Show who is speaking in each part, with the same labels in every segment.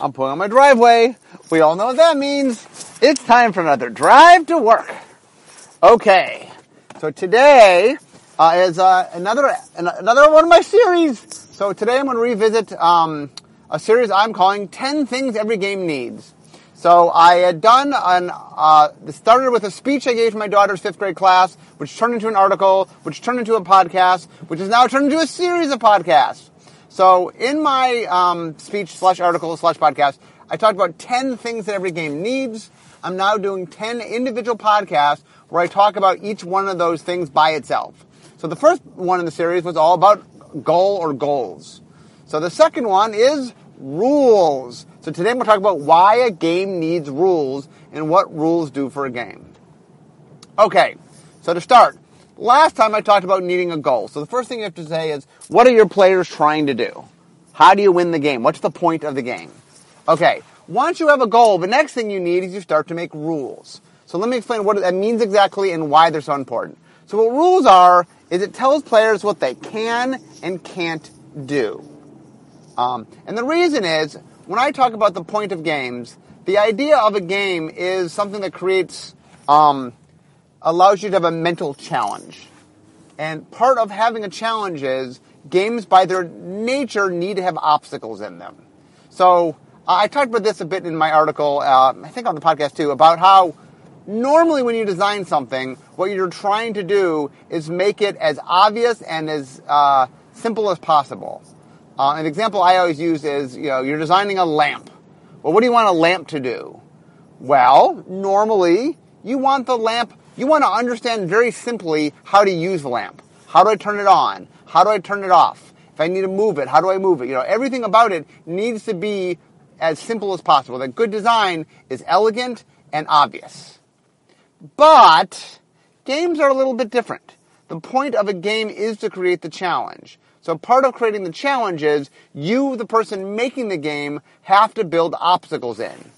Speaker 1: I'm pulling on my driveway. We all know what that means. It's time for another drive to work. Okay, so today uh, is uh, another another one of my series. So today I'm going to revisit um, a series I'm calling 10 Things Every Game Needs. So I had done an, uh, started with a speech I gave to my daughter's fifth grade class, which turned into an article, which turned into a podcast, which is now turned into a series of podcasts. So in my um, speech slash article slash podcast, I talked about 10 things that every game needs. I'm now doing 10 individual podcasts where I talk about each one of those things by itself. So the first one in the series was all about goal or goals. So the second one is rules. So today I'm going to talk about why a game needs rules and what rules do for a game. Okay, so to start, last time I talked about needing a goal. So the first thing you have to say is, what are your players trying to do? How do you win the game? What's the point of the game? Okay, once you have a goal, the next thing you need is you start to make rules. So let me explain what that means exactly and why they're so important. So what rules are is it tells players what they can and can't do. Um, and the reason is, when I talk about the point of games, the idea of a game is something that creates, um, allows you to have a mental challenge. And part of having a challenge is games, by their nature, need to have obstacles in them. So I talked about this a bit in my article, uh, I think on the podcast too, about how normally when you design something, what you're trying to do is make it as obvious and as uh, simple as possible. Uh, an example I always use is, you know, you're designing a lamp. Well, what do you want a lamp to do? Well, normally you want the lamp, you want to understand very simply how to use the lamp. How do I turn it on? How do I turn it off? If I need to move it, how do I move it? You know, everything about it needs to be as simple as possible. That good design is elegant and obvious. But games are a little bit different. The point of a game is to create the challenge. So part of creating the challenge is you, the person making the game, have to build obstacles in.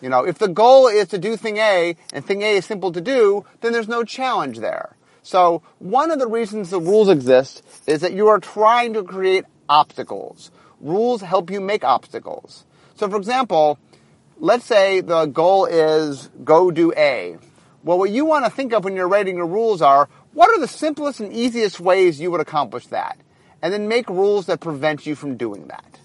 Speaker 1: You know, if the goal is to do thing A and thing A is simple to do, then there's no challenge there. So one of the reasons the rules exist is that you are trying to create obstacles. Rules help you make obstacles. So for example, let's say the goal is go do A. Well, what you want to think of when you're writing your rules are, what are the simplest and easiest ways you would accomplish that? and then make rules that prevent you from doing that.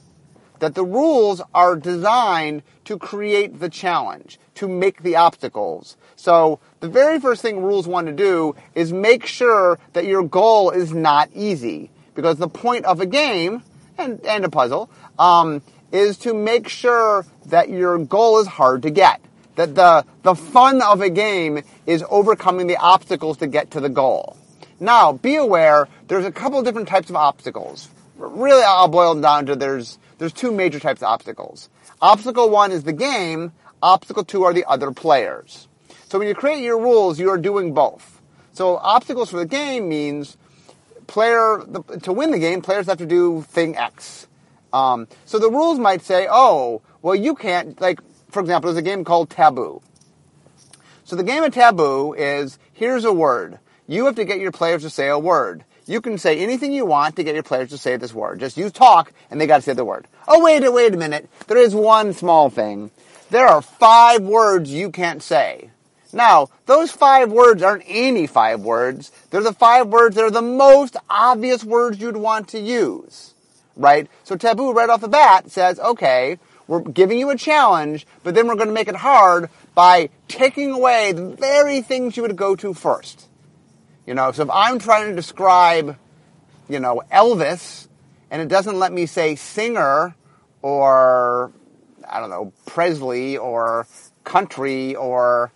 Speaker 1: That the rules are designed to create the challenge, to make the obstacles. So the very first thing rules want to do is make sure that your goal is not easy. Because the point of a game, and, and a puzzle, um, is to make sure that your goal is hard to get. That the, the fun of a game is overcoming the obstacles to get to the goal. Now, be aware, there's a couple different types of obstacles. Really, I'll boil them down to there's, there's two major types of obstacles. Obstacle one is the game, obstacle two are the other players. So when you create your rules, you are doing both. So obstacles for the game means player, the, to win the game, players have to do thing X. Um, so the rules might say, oh, well, you can't, like, for example, there's a game called Taboo. So the game of Taboo is, here's a word. You have to get your players to say a word. You can say anything you want to get your players to say this word. Just use talk and they got to say the word. Oh, wait, wait a minute. There is one small thing. There are five words you can't say. Now, those five words aren't any five words. They're the five words that are the most obvious words you'd want to use. Right? So taboo right off the bat says, okay, we're giving you a challenge, but then we're going to make it hard by taking away the very things you would go to first. You know, so if I'm trying to describe, you know, Elvis, and it doesn't let me say singer or, I don't know, Presley or country or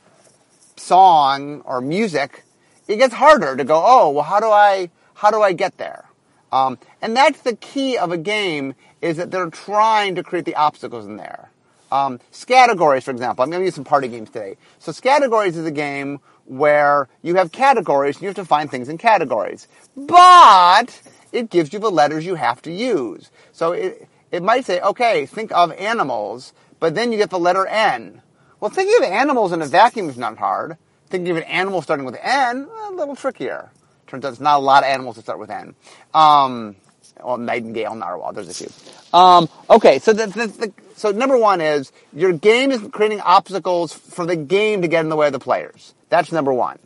Speaker 1: song or music, it gets harder to go, oh, well, how do I, how do I get there? Um, and that's the key of a game is that they're trying to create the obstacles in there. Um, for example. I'm going to use some party games today. So Scattergories is a game where you have categories and you have to find things in categories. But it gives you the letters you have to use. So it, it might say, okay, think of animals, but then you get the letter N. Well, thinking of animals in a vacuum is not hard. Thinking of an animal starting with N, a little trickier. Turns out it's not a lot of animals that start with N. Um, well, nightingale, narwhal. There's a few. Um, okay, so the, the, the, so number one is your game is creating obstacles for the game to get in the way of the players. That's number one.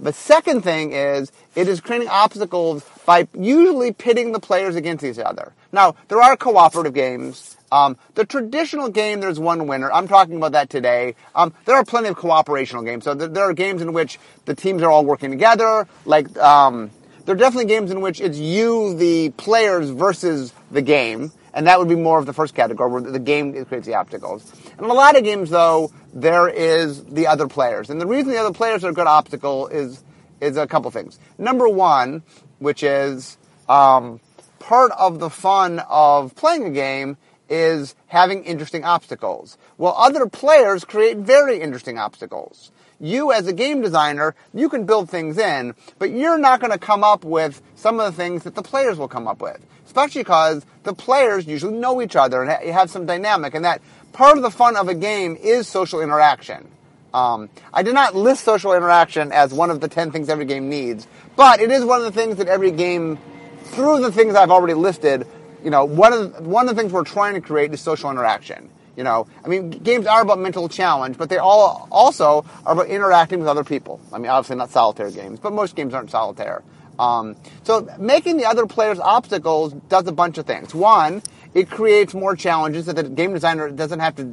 Speaker 1: The second thing is it is creating obstacles by usually pitting the players against each other. Now, there are cooperative games. Um, the traditional game, there's one winner. I'm talking about that today. Um, there are plenty of cooperational games. So there, there, are games in which the teams are all working together. Like, um, there are definitely games in which it's you, the players, versus the game. And that would be more of the first category where the game creates the obstacles. In a lot of games, though, there is the other players. And the reason the other players are a good obstacle is, is a couple things. Number one, which is, um, part of the fun of playing a game is having interesting obstacles. Well, other players create very interesting obstacles. You, as a game designer, you can build things in, but you're not going to come up with some of the things that the players will come up with. Especially because the players usually know each other and have some dynamic, and that part of the fun of a game is social interaction. Um, I did not list social interaction as one of the 10 things every game needs, but it is one of the things that every game through the things I've already listed, you know, one of the, one of the things we're trying to create is social interaction. You know, I mean, games are about mental challenge, but they all also are about interacting with other people. I mean, obviously not solitaire games, but most games aren't solitaire. Um, so making the other players obstacles does a bunch of things. One, it creates more challenges that the game designer doesn't have to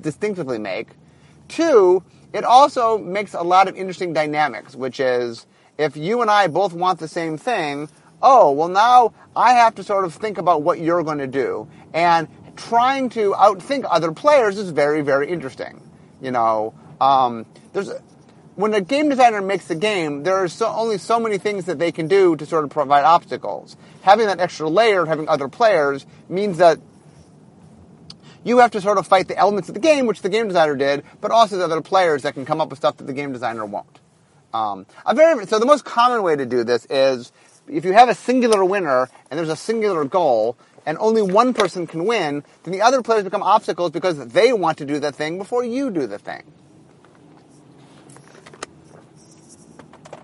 Speaker 1: distinctively make. Two, it also makes a lot of interesting dynamics, which is if you and I both want the same thing, oh, well, now I have to sort of think about what you're going to do. And trying to outthink other players is very, very interesting. You know, um, there's when a game designer makes a game, there are so, only so many things that they can do to sort of provide obstacles. Having that extra layer of having other players means that you have to sort of fight the elements of the game, which the game designer did, but also the other players that can come up with stuff that the game designer won't. Um, a very so the most common way to do this is if you have a singular winner and there's a singular goal and only one person can win, then the other players become obstacles because they want to do the thing before you do the thing.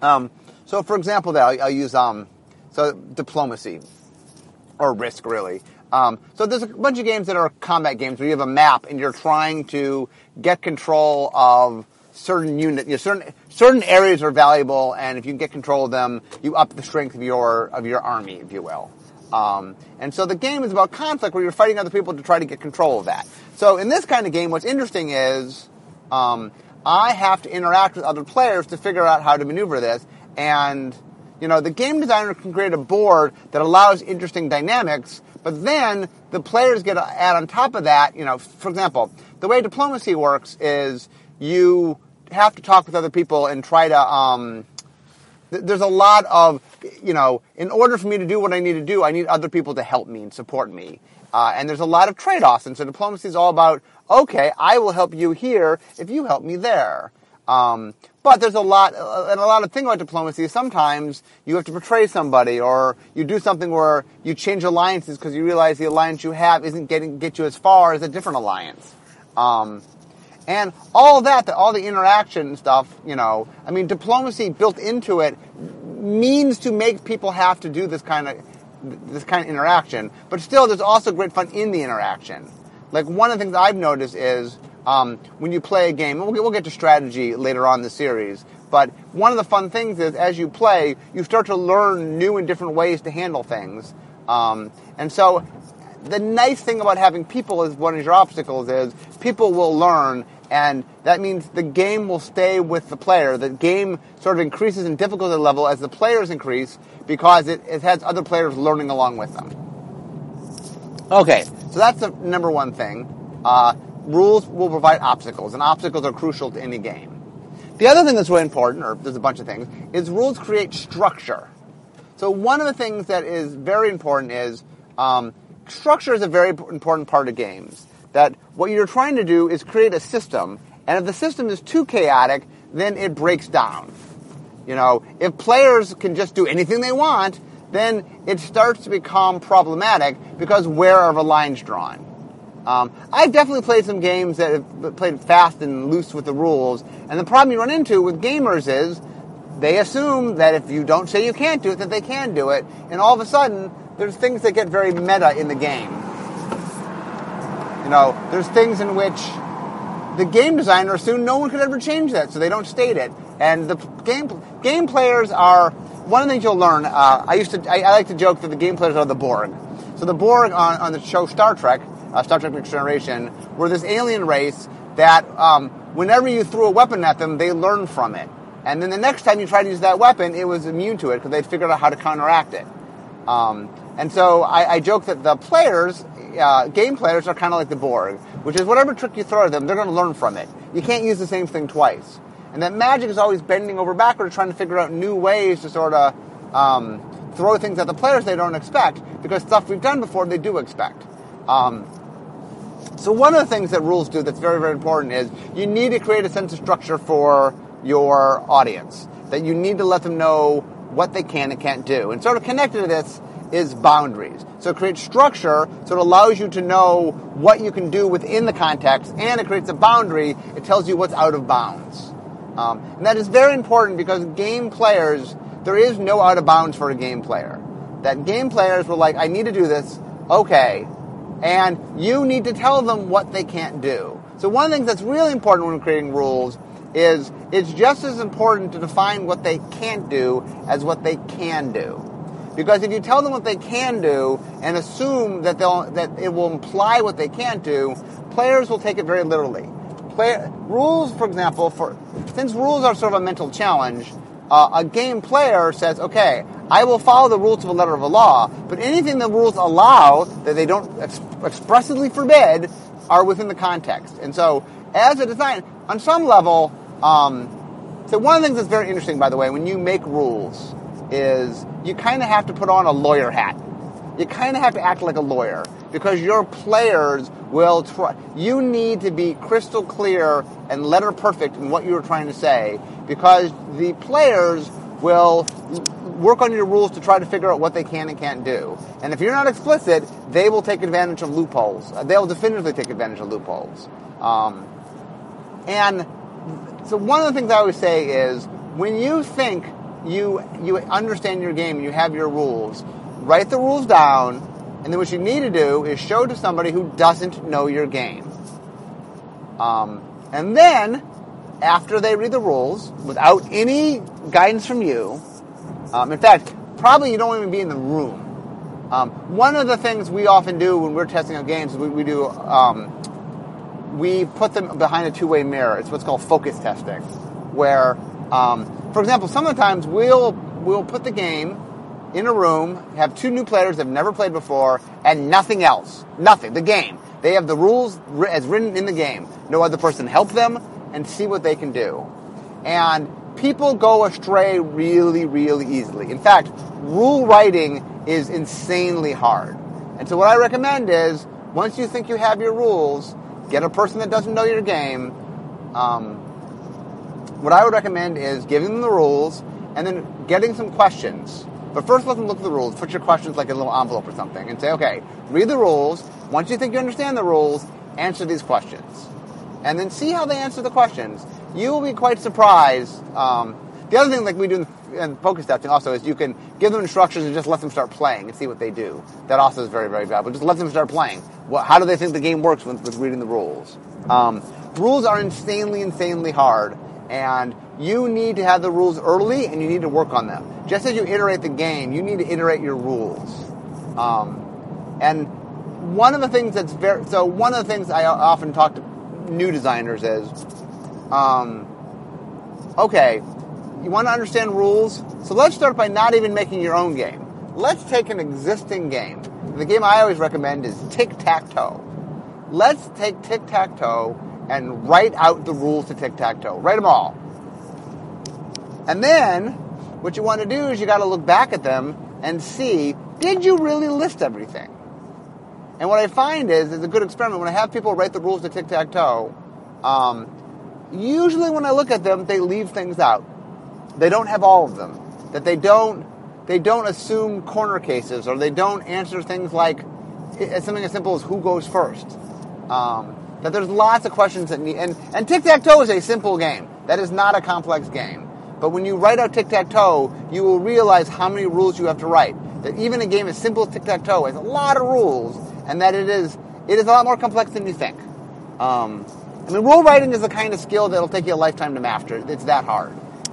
Speaker 1: Um, so, for example, there I'll, I'll use um, so diplomacy or risk really. Um, so there's a bunch of games that are combat games where you have a map and you're trying to get control of certain unit, you know, certain certain areas are valuable, and if you can get control of them, you up the strength of your of your army, if you will. Um, and so the game is about conflict where you're fighting other people to try to get control of that. So in this kind of game, what's interesting is um, I have to interact with other players to figure out how to maneuver this, and you know the game designer can create a board that allows interesting dynamics, but then the players get to add on top of that. You know, for example, the way diplomacy works is you have to talk with other people and try to. Um, there's a lot of, you know, in order for me to do what I need to do, I need other people to help me and support me. Uh, and there's a lot of trade-offs, and so diplomacy is all about, okay, I will help you here if you help me there. Um, but there's a lot, uh, and a lot of thing about diplomacy is sometimes you have to betray somebody, or you do something where you change alliances because you realize the alliance you have isn't getting get you as far as a different alliance. Um, and all that, all the interaction stuff, you know, I mean, diplomacy built into it means to make people have to do this kind of this kind of interaction. But still, there's also great fun in the interaction. Like one of the things I've noticed is um, when you play a game, we'll get, we'll get to strategy later on in the series. But one of the fun things is as you play, you start to learn new and different ways to handle things. Um, and so the nice thing about having people as one of your obstacles is people will learn and that means the game will stay with the player. The game sort of increases in difficulty level as the players increase because it, it has other players learning along with them. Okay, so that's the number one thing. Uh, rules will provide obstacles, and obstacles are crucial to any game. The other thing that's really important, or there's a bunch of things, is rules create structure. So one of the things that is very important is um, structure is a very important part of games. That what you're trying to do is create a system, and if the system is too chaotic, then it breaks down. You know, if players can just do anything they want, then it starts to become problematic because where are the lines drawn? Um, I've definitely played some games that have played fast and loose with the rules, and the problem you run into with gamers is they assume that if you don't say you can't do it, that they can do it, and all of a sudden there's things that get very meta in the game. You know, there's things in which the game designer assumed no one could ever change that, so they don't state it. And the game game players are one of the things you'll learn. Uh, I used to I, I, like to joke that the game players are the Borg. So the Borg on, on the show Star Trek, uh, Star Trek Next Generation, were this alien race that um, whenever you threw a weapon at them, they learned from it. And then the next time you tried to use that weapon, it was immune to it because they'd figured out how to counteract it. Um, and so I, I, joke that the players, uh, game players, are kind of like the Borg, which is whatever trick you throw at them, they're going to learn from it. You can't use the same thing twice. And that magic is always bending over backwards, trying to figure out new ways to sort of um, throw things at the players they don't expect, because stuff we've done before they do expect. Um, so one of the things that rules do that's very, very important is you need to create a sense of structure for your audience. That you need to let them know what they can and can't do. And sort of connected to this is boundaries. So it creates structure, so it allows you to know what you can do within the context, and it creates a boundary. It tells you what's out of bounds. Um, and that is very important because game players, there is no out of bounds for a game player. That game players were like, I need to do this, okay. And you need to tell them what they can't do. So one of the things that's really important when creating rules is it's just as important to define what they can't do as what they can do. Because if you tell them what they can do and assume that they'll that it will imply what they can't do, players will take it very literally. Play, rules, for example, for since rules are sort of a mental challenge, uh, a game player says, "Okay, I will follow the rules of the letter of a law, but anything the rules allow that they don't ex- expressly forbid are within the context." And so, as a design, on some level, um, so one of the things that's very interesting, by the way, when you make rules, is you kind of have to put on a lawyer hat. You kind of have to act like a lawyer because your players will try. You need to be crystal clear and letter perfect in what you are trying to say because the players will work on your rules to try to figure out what they can and can't do. And if you're not explicit, they will take advantage of loopholes. They'll definitively take advantage of loopholes. Um, and so one of the things I always say is when you think you you understand your game you have your rules, write the rules down, and then what you need to do is show to somebody who doesn't know your game. Um, and then, after they read the rules, without any guidance from you, um, in fact, probably you don't even be in the room. Um, one of the things we often do when we're testing out games is we, we do um, we put them behind a two-way mirror. It's what's called focus testing, where, um, for example, sometimes we'll we'll put the game in a room, have two new players that have never played before, and nothing else, nothing. The game. They have the rules as written in the game. No other person help them and see what they can do. And people go astray really, really easily. In fact, rule writing is insanely hard. And so what I recommend is once you think you have your rules, Get a person that doesn't know your game. Um, what I would recommend is giving them the rules and then getting some questions. But first, let them look at the rules. Put your questions like in a little envelope or something, and say, okay, read the rules. Once you think you understand the rules, answer these questions, and then see how they answer the questions. You will be quite surprised. Um, the other thing, like we do in focus testing, also is you can give them instructions and just let them start playing and see what they do. That also is very, very valuable. Just let them start playing how do they think the game works with, with reading the rules? Um, rules are insanely, insanely hard, and you need to have the rules early and you need to work on them. Just as you iterate the game, you need to iterate your rules. Um, and one of the things that's very so one of the things I often talk to new designers is, um, okay, you want to understand rules, so let's start by not even making your own game. Let's take an existing game the game I always recommend is tic tac toe. Let's take tic tac toe and write out the rules to tic tac toe. Write them all. And then what you want to do is you got to look back at them and see did you really list everything? And what I find is, it's a good experiment when I have people write the rules to tic tac toe. Um, usually, when I look at them, they leave things out. They don't have all of them. That they don't they don't assume corner cases or they don't answer things like something as simple as who goes first. Um, that there's lots of questions that need, and, and tic-tac-toe is a simple game. That is not a complex game. But when you write out tic-tac-toe, you will realize how many rules you have to write. that even a game as simple as tic tac toe has a lot of rules, and that it is it is a lot more complex than you think. Um, I mean, rule writing is the kind of skill that'll take you a lifetime to master. It's that hard.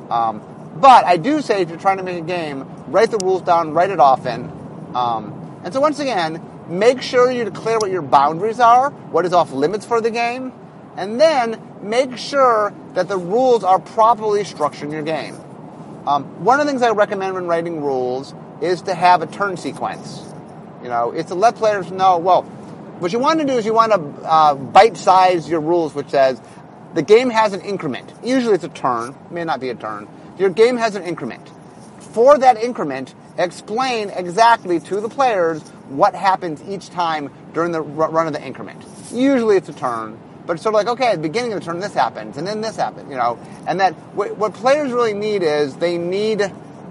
Speaker 1: Um, but I do say if you're trying to make a game, write the rules down, write it often. Um, and so once again, make sure you declare what your boundaries are, what is off limits for the game, and then make sure that the rules are properly structured in your game. Um, one of the things I recommend when writing rules is to have a turn sequence. You know, it's to let players know, well, what you want to do is you want to uh, bite-size your rules, which says the game has an increment. Usually it's a turn, may not be a turn. Your game has an increment. For that increment, explain exactly to the players what happens each time during the run of the increment. Usually it's a turn, but it's sort of like, okay, at the beginning of the turn this happens, and then this happens, you know. And that what players really need is they need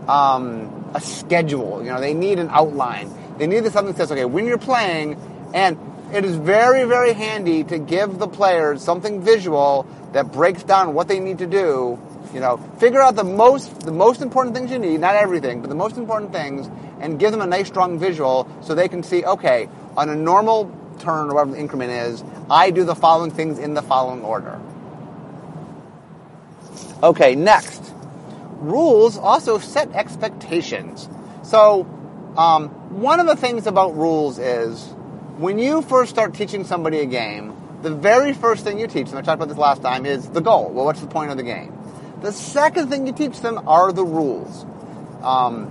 Speaker 1: um, a schedule, you know, they need an outline. They need something that says, okay, when you're playing, and it is very, very handy to give the players something visual that breaks down what they need to do. You know, figure out the most the most important things you need, not everything, but the most important things, and give them a nice strong visual so they can see, okay, on a normal turn or whatever the increment is, I do the following things in the following order. Okay, next. Rules also set expectations. So, um, one of the things about rules is when you first start teaching somebody a game, the very first thing you teach them, I talked about this last time, is the goal. Well, what's the point of the game? The second thing you teach them are the rules. Um,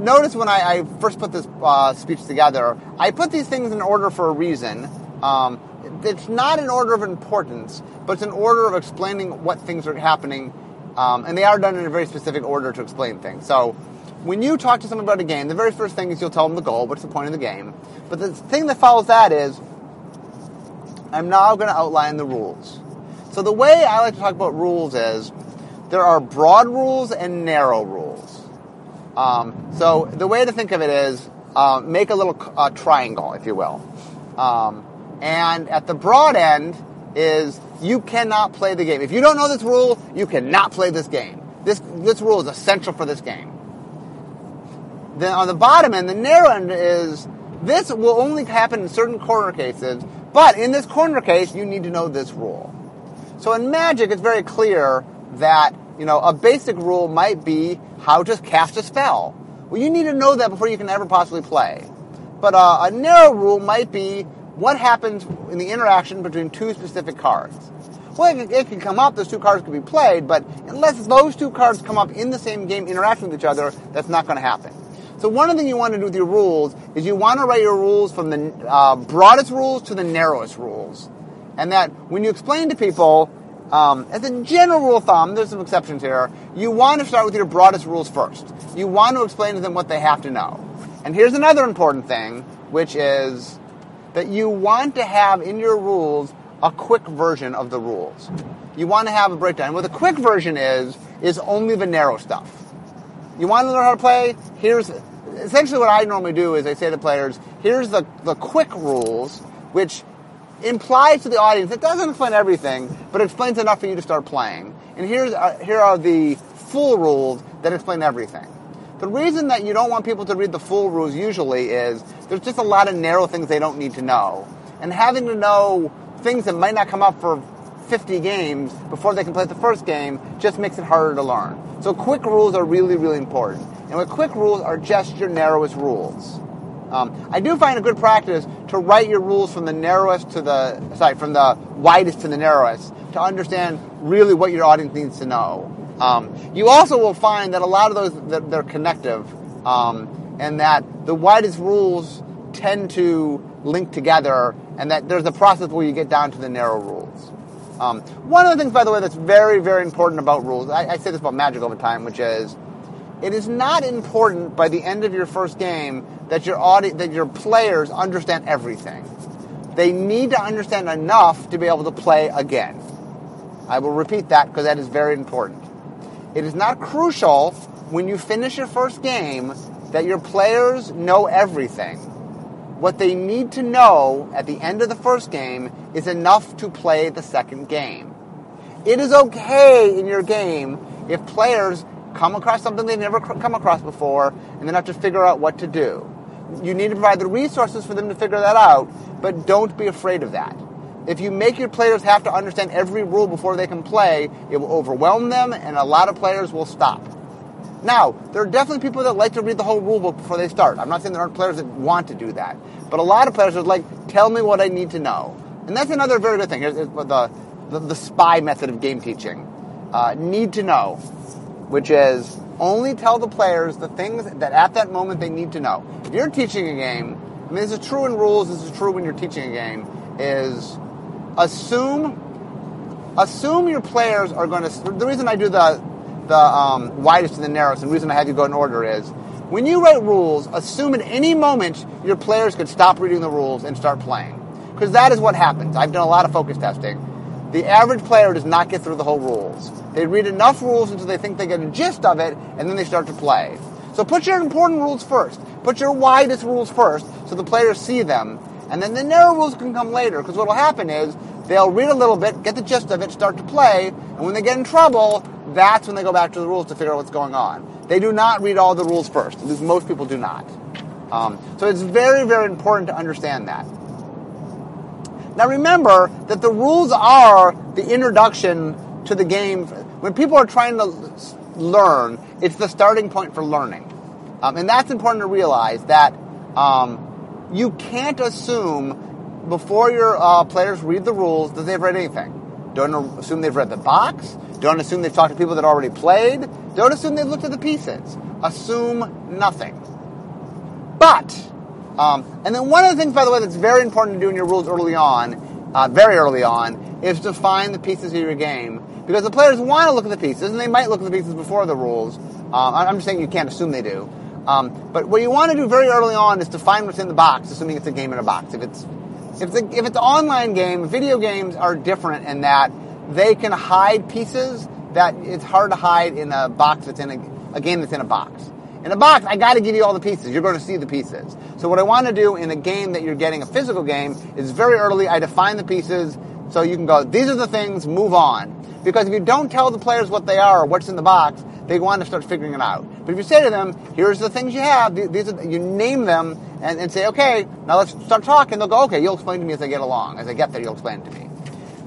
Speaker 1: notice when I, I, first put this uh, speech together, I put these things in order for a reason. Um, it's not in order of importance, but it's in order of explaining what things are happening, um, and they are done in a very specific order to explain things. So, when you talk to someone about a game, the very first thing is you'll tell them the goal, what's the point of the game. But the thing that follows that is, I'm now going to outline the rules. So the way I like to talk about rules is, there are broad rules and narrow rules. Um, so the way to think of it is, uh, make a little uh, triangle, if you will. Um, and at the broad end is you cannot play the game. If you don't know this rule, you cannot play this game. This, this rule is essential for this game. Then on the bottom end, the narrow end is this will only happen in certain corner cases, but in this corner case, you need to know this rule. So in Magic, it's very clear that you know a basic rule might be how to cast a spell. Well, you need to know that before you can ever possibly play. But uh, a narrow rule might be what happens in the interaction between two specific cards. Well, it, it can come up; those two cards can be played, but unless those two cards come up in the same game interacting with each other, that's not going to happen. So one of the things you want to do with your rules is you want to write your rules from the uh, broadest rules to the narrowest rules. And that when you explain to people, um, as a general rule of thumb, there's some exceptions here, you want to start with your broadest rules first. You want to explain to them what they have to know. And here's another important thing, which is that you want to have in your rules a quick version of the rules. You want to have a breakdown. What the quick version is, is only the narrow stuff. You want to learn how to play? Here's essentially what I normally do is I say to players, here's the, the quick rules, which implies to the audience, it doesn't explain everything, but it explains enough for you to start playing. And here's, uh, here are the full rules that explain everything. The reason that you don't want people to read the full rules usually is there's just a lot of narrow things they don't need to know. And having to know things that might not come up for 50 games before they can play the first game just makes it harder to learn. So quick rules are really, really important. And with quick rules are just your narrowest rules. Um, I do find a good practice to write your rules from the narrowest to the sorry from the widest to the narrowest to understand really what your audience needs to know. Um, you also will find that a lot of those they're connective, um, and that the widest rules tend to link together, and that there's a process where you get down to the narrow rules. Um, one of the things, by the way, that's very, very important about rules, I, I say this about Magic all the time, which is it is not important by the end of your first game that your audi- that your players understand everything. They need to understand enough to be able to play again. I will repeat that because that is very important. It is not crucial when you finish your first game that your players know everything. What they need to know at the end of the first game is enough to play the second game. It is okay in your game if players come across something they've never come across before, and then have to figure out what to do. You need to provide the resources for them to figure that out, but don't be afraid of that. If you make your players have to understand every rule before they can play, it will overwhelm them, and a lot of players will stop. Now, there are definitely people that like to read the whole rule book before they start. I'm not saying there aren't players that want to do that, but a lot of players are like, tell me what I need to know. And that's another very good thing. Here's the, the, the SPY method of game teaching. Uh, need to know, which is only tell the players the things that at that moment they need to know. If you're teaching a game, I mean, this is true in rules, this is true when you're teaching a game, is assume assume your players are going to. The reason I do the the um, widest and the narrowest, and the reason I have you go in order is when you write rules, assume at any moment your players could stop reading the rules and start playing, because that is what happens. I've done a lot of focus testing. The average player does not get through the whole rules. They read enough rules until they think they get a gist of it, and then they start to play. So put your important rules first. Put your widest rules first, so the players see them, and then the narrow rules can come later. Because what will happen is they'll read a little bit, get the gist of it, start to play, and when they get in trouble, that's when they go back to the rules to figure out what's going on. They do not read all the rules first. At least most people do not. Um, so it's very, very important to understand that. Now remember that the rules are the introduction to the game. When people are trying to learn, it's the starting point for learning. Um, and that's important to realize that um, you can't assume before your uh, players read the rules that they've read anything. Don't assume they've read the box. Don't assume they've talked to people that already played. Don't assume they've looked at the pieces. Assume nothing. But, um, and then one of the things, by the way, that's very important to do in your rules early on, uh, very early on, is to find the pieces of your game. Because the players want to look at the pieces, and they might look at the pieces before the rules. Um, I'm just saying you can't assume they do. Um, but what you want to do very early on is to find what's in the box, assuming it's a game in a box. If it's if, the, if it's an online game, video games are different in that they can hide pieces that it's hard to hide in a box that's in a, a game that's in a box. In a box, I got to give you all the pieces. You're going to see the pieces. So what I want to do in a game that you're getting a physical game is very early. I define the pieces so you can go. These are the things. Move on. Because if you don't tell the players what they are or what's in the box, they want to start figuring it out. But if you say to them, "Here's the things you have," these are, you name them and, and say, "Okay, now let's start talking." They'll go, "Okay, you'll explain to me as I get along. As I get there, you'll explain it to me."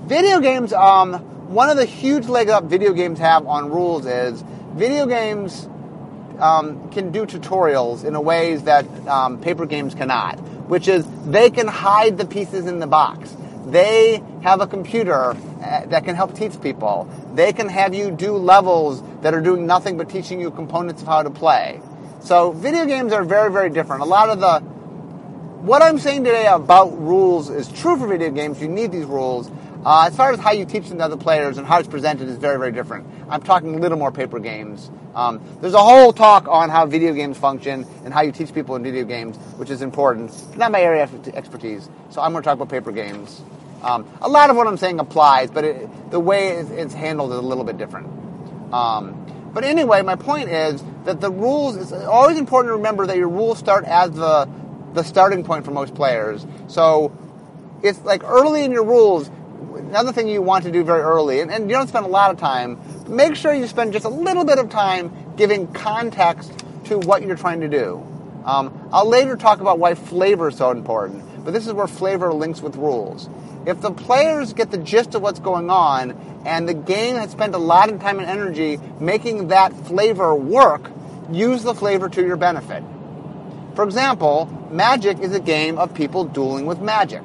Speaker 1: Video games. Um, one of the huge leg up video games have on rules is video games um, can do tutorials in a ways that um, paper games cannot, which is they can hide the pieces in the box. They have a computer uh, that can help teach people. They can have you do levels that are doing nothing but teaching you components of how to play. So video games are very, very different. A lot of the what I'm saying today about rules is true for video games. You need these rules. Uh, as far as how you teach them to other players and how it's presented is very, very different. I'm talking a little more paper games. Um, there's a whole talk on how video games function and how you teach people in video games, which is important. It's Not my area of expertise, so I'm going to talk about paper games. Um, a lot of what I'm saying applies, but it, the way it's handled is a little bit different. Um, but anyway, my point is that the rules, it's always important to remember that your rules start as the, the starting point for most players. So it's like early in your rules, another thing you want to do very early, and, and you don't spend a lot of time, make sure you spend just a little bit of time giving context to what you're trying to do. Um, I'll later talk about why flavor is so important, but this is where flavor links with rules. If the players get the gist of what's going on, and the game has spent a lot of time and energy making that flavor work, use the flavor to your benefit. For example, Magic is a game of people dueling with magic.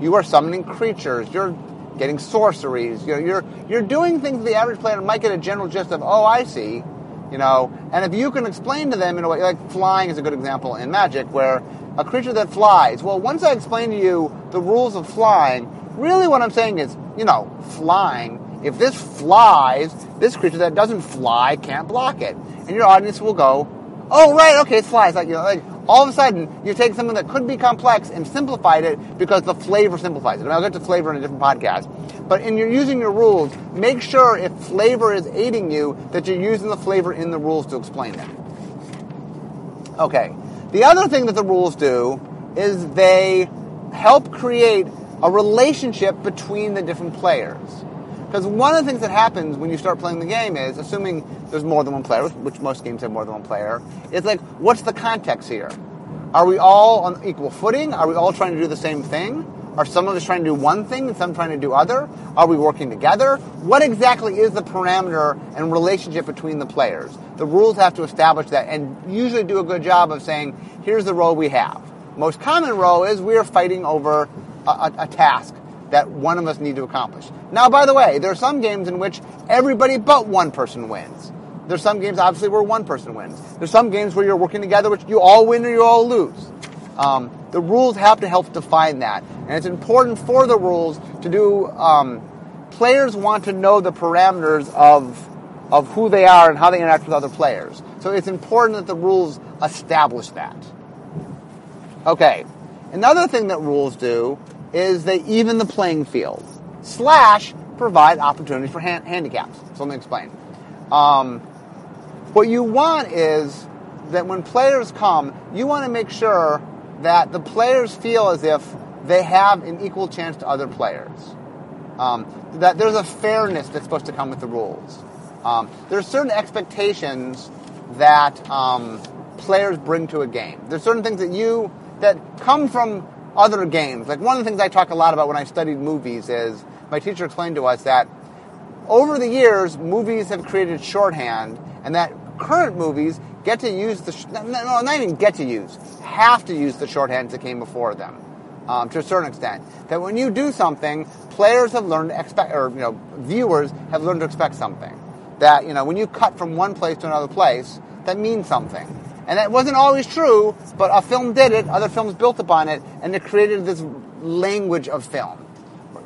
Speaker 1: You are summoning creatures. You're getting sorceries. You know, you're, you're doing things the average player might get a general gist of, oh, I see. You know, and if you can explain to them in a way, like flying is a good example in Magic, where a creature that flies, well, once I explain to you the rules of flying, really what I'm saying is, you know, flying, if this flies, this creature that doesn't fly can't block it. And your audience will go, oh, right, okay, it flies. Like, you know, like, all of a sudden you take something that could be complex and simplified it because the flavor simplifies it. And I'll get to flavor in a different podcast. But in your using your rules, make sure if flavor is aiding you that you're using the flavor in the rules to explain it. Okay. The other thing that the rules do is they help create a relationship between the different players. Because one of the things that happens when you start playing the game is, assuming there's more than one player, which most games have more than one player, it's like, what's the context here? Are we all on equal footing? Are we all trying to do the same thing? Are some of us trying to do one thing and some trying to do other? Are we working together? What exactly is the parameter and relationship between the players? The rules have to establish that and usually do a good job of saying, here's the role we have. Most common role is we are fighting over a, a, a task that one of us need to accomplish. Now, by the way, there are some games in which everybody but one person wins. There's some games, obviously, where one person wins. There's some games where you're working together, which you all win or you all lose. Um, the rules have to help define that, and it's important for the rules to do. Um, players want to know the parameters of of who they are and how they interact with other players. So it's important that the rules establish that. Okay, another thing that rules do is they even the playing field slash provide opportunities for hand- handicaps. So let me explain. Um, what you want is that when players come, you want to make sure that the players feel as if they have an equal chance to other players. Um, that there's a fairness that's supposed to come with the rules. Um, there are certain expectations that um, players bring to a game. There's certain things that you that come from other games. Like one of the things I talk a lot about when I studied movies is my teacher explained to us that over the years, movies have created shorthand, and that current movies get to use the sh- no, not even get to use, have to use the shorthands that came before them. Um, to a certain extent, that when you do something, players have learned to expect, or you know, viewers have learned to expect something. That you know, when you cut from one place to another place, that means something. And that wasn't always true, but a film did it. Other films built upon it, and it created this language of film.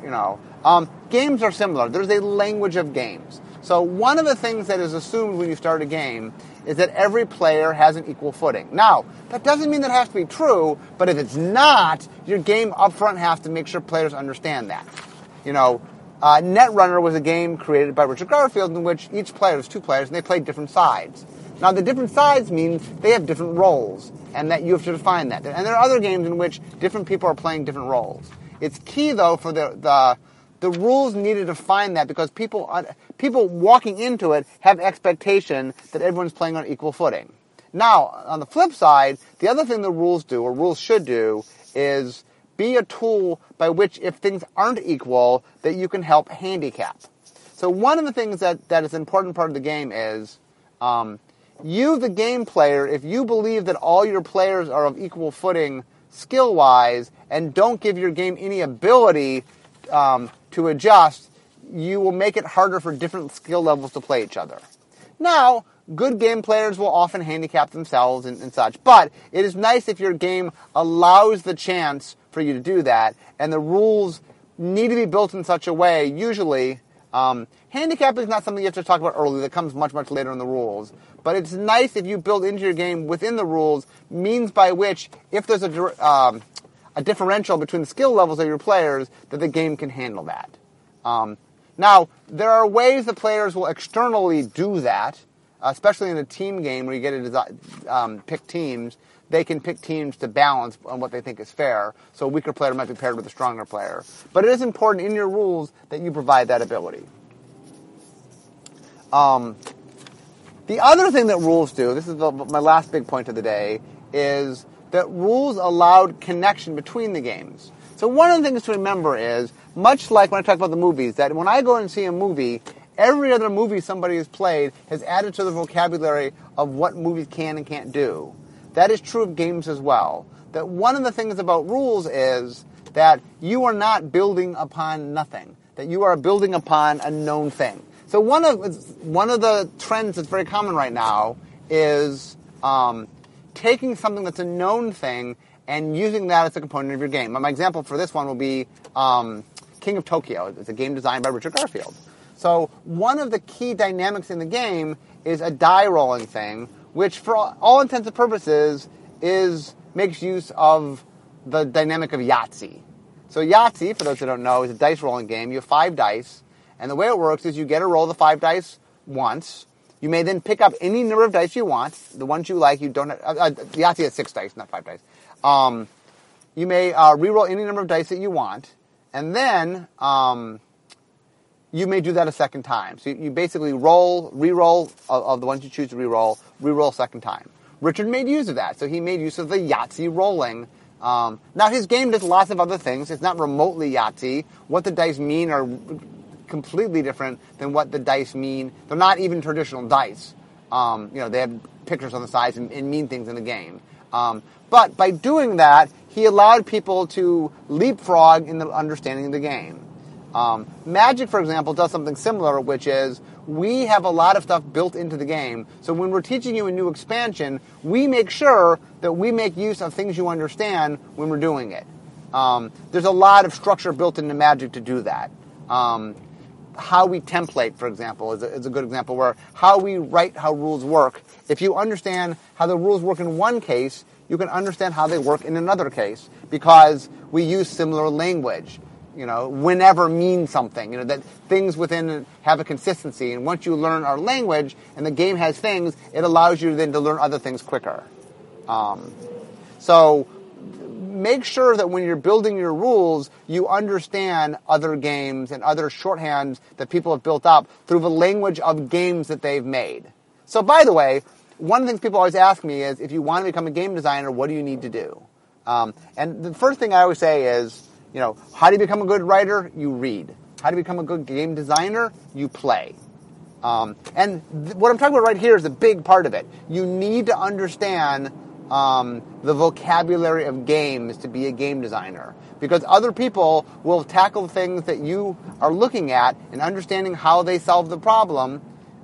Speaker 1: You know, um, games are similar. There's a language of games. So one of the things that is assumed when you start a game is that every player has an equal footing. Now, that doesn't mean that has to be true, but if it's not, your game up front has to make sure players understand that. You know, uh, Netrunner was a game created by Richard Garfield in which each player was two players and they played different sides. Now, the different sides means they have different roles, and that you have to define that. And there are other games in which different people are playing different roles. It's key, though, for the, the the rules needed to define that because people people walking into it have expectation that everyone's playing on equal footing. Now, on the flip side, the other thing the rules do, or rules should do, is be a tool by which, if things aren't equal, that you can help handicap. So one of the things that, that is an important part of the game is um, you, the game player, if you believe that all your players are of equal footing skill-wise and don't give your game any ability um, to adjust, you will make it harder for different skill levels to play each other. Now, good game players will often handicap themselves and, and, such, but it is nice if your game allows the chance for you to do that, and the rules need to be built in such a way, usually, um, handicapping is not something you have to talk about early, that comes much, much later in the rules. But it's nice if you build into your game within the rules means by which, if there's a, um, a differential between the skill levels of your players, that the game can handle that. Um, now, there are ways that players will externally do that, especially in a team game where you get to um, pick teams. They can pick teams to balance on what they think is fair. So a weaker player might be paired with a stronger player. But it is important in your rules that you provide that ability. Um, the other thing that rules do, this is the, my last big point of the day, is that rules allowed connection between the games. So one of the things to remember is, much like when I talk about the movies, that when I go and see a movie, every other movie somebody has played has added to the vocabulary of what movies can and can't do. That is true of games as well. That one of the things about rules is that you are not building upon nothing. That you are building upon a known thing. So one of one of the trends that's very common right now is um, taking something that's a known thing and using that as a component of your game. My example for this one will be um, King of Tokyo. It's a game designed by Richard Garfield. So one of the key dynamics in the game is a die rolling thing, which for all intents and purposes is makes use of the dynamic of Yahtzee. So Yahtzee, for those who don't know, is a dice rolling game. You have five dice, and the way it works is you get to roll the five dice once, you may then pick up any number of dice you want, the ones you like. You don't. Have, uh, uh, Yahtzee has six dice, not five dice. Um, you may uh, re-roll any number of dice that you want, and then um, you may do that a second time. So you, you basically roll, re-roll of, of, the ones you choose to re-roll, re-roll second time. Richard made use of that, so he made use of the Yahtzee rolling. Um, now his game does lots of other things. It's not remotely Yahtzee. What the dice mean are completely different than what the dice mean. They're not even traditional dice. Um, you know, they have pictures on the sides and, and mean things in the game. Um, but by doing that, he allowed people to leapfrog in the understanding of the game. Um, Magic, for example, does something similar, which is we have a lot of stuff built into the game. So when we're teaching you a new expansion, we make sure that we make use of things you understand when we're doing it. Um, there's a lot of structure built into Magic to do that. Um, how we template, for example, is a, is a good example where how we write how rules work. If you understand how the rules work in one case, you can understand how they work in another case because we use similar language you know, whenever means something. You know, that things within have a consistency. And once you learn our language and the game has things, it allows you then to learn other things quicker. Um, so make sure that when you're building your rules, you understand other games and other shorthands that people have built up through the language of games that they've made. So by the way, one of the things people always ask me is, if you want to become a game designer, what do you need to do? Um, and the first thing I always say is, you know, how do you become a good writer? You read. How do you become a good game designer? You play. Um, and th- what I'm talking about right here is a big part of it. You need to understand um, the vocabulary of games to be a game designer because other people will tackle things that you are looking at and understanding how they solve the problem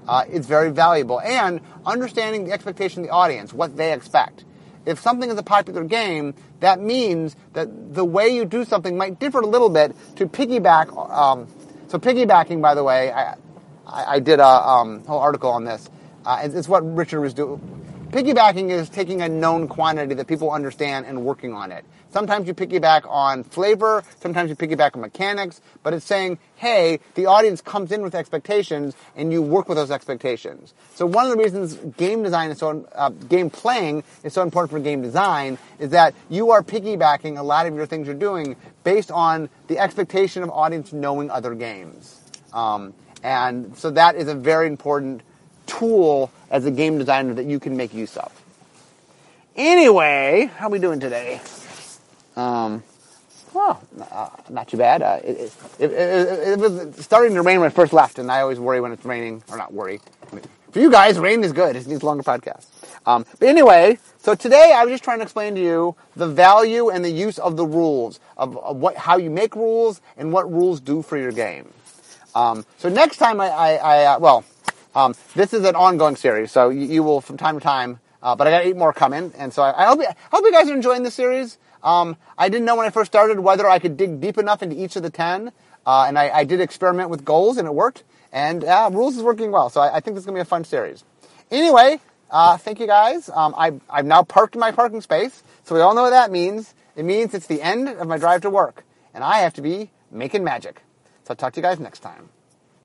Speaker 1: uh, is very valuable and understanding the expectation of the audience what they expect if something is a popular game, that means that the way you do something might differ a little bit to piggyback. Um, so piggybacking, by the way, I, I, did a um, whole article on this. Uh, it's, it's what Richard was doing. Piggybacking is taking a known quantity that people understand and working on it. Sometimes you piggyback on flavor, sometimes you piggyback on mechanics, but it's saying, hey, the audience comes in with expectations and you work with those expectations. So one of the reasons game design is so, uh, game playing is so important for game design is that you are piggybacking a lot of your things you're doing based on the expectation of audience knowing other games. Um, and so that is a very important tool as a game designer that you can make use of. Anyway, how are we doing today? Um, well, uh, not too bad. Uh, it, it, it, it, was starting to rain when I first left, and I always worry when it's raining, or not worry. For you guys, rain is good. It needs longer podcasts. Um, but anyway, so today I was just trying to explain to you the value and the use of the rules, of, of what, how you make rules, and what rules do for your game. Um, so next time I, I, I uh, well, um, this is an ongoing series, so you, you will from time to time. Uh, but I got eight more coming, and so I, I hope you, I hope you guys are enjoying this series. Um, I didn't know when I first started whether I could dig deep enough into each of the 10. Uh, and I, I, did experiment with goals and it worked. And uh, rules is working well. So I, I think this is going to be a fun series. Anyway, uh, thank you guys. Um, I, I've now parked in my parking space. So we all know what that means. It means it's the end of my drive to work. And I have to be making magic. So I'll talk to you guys next time.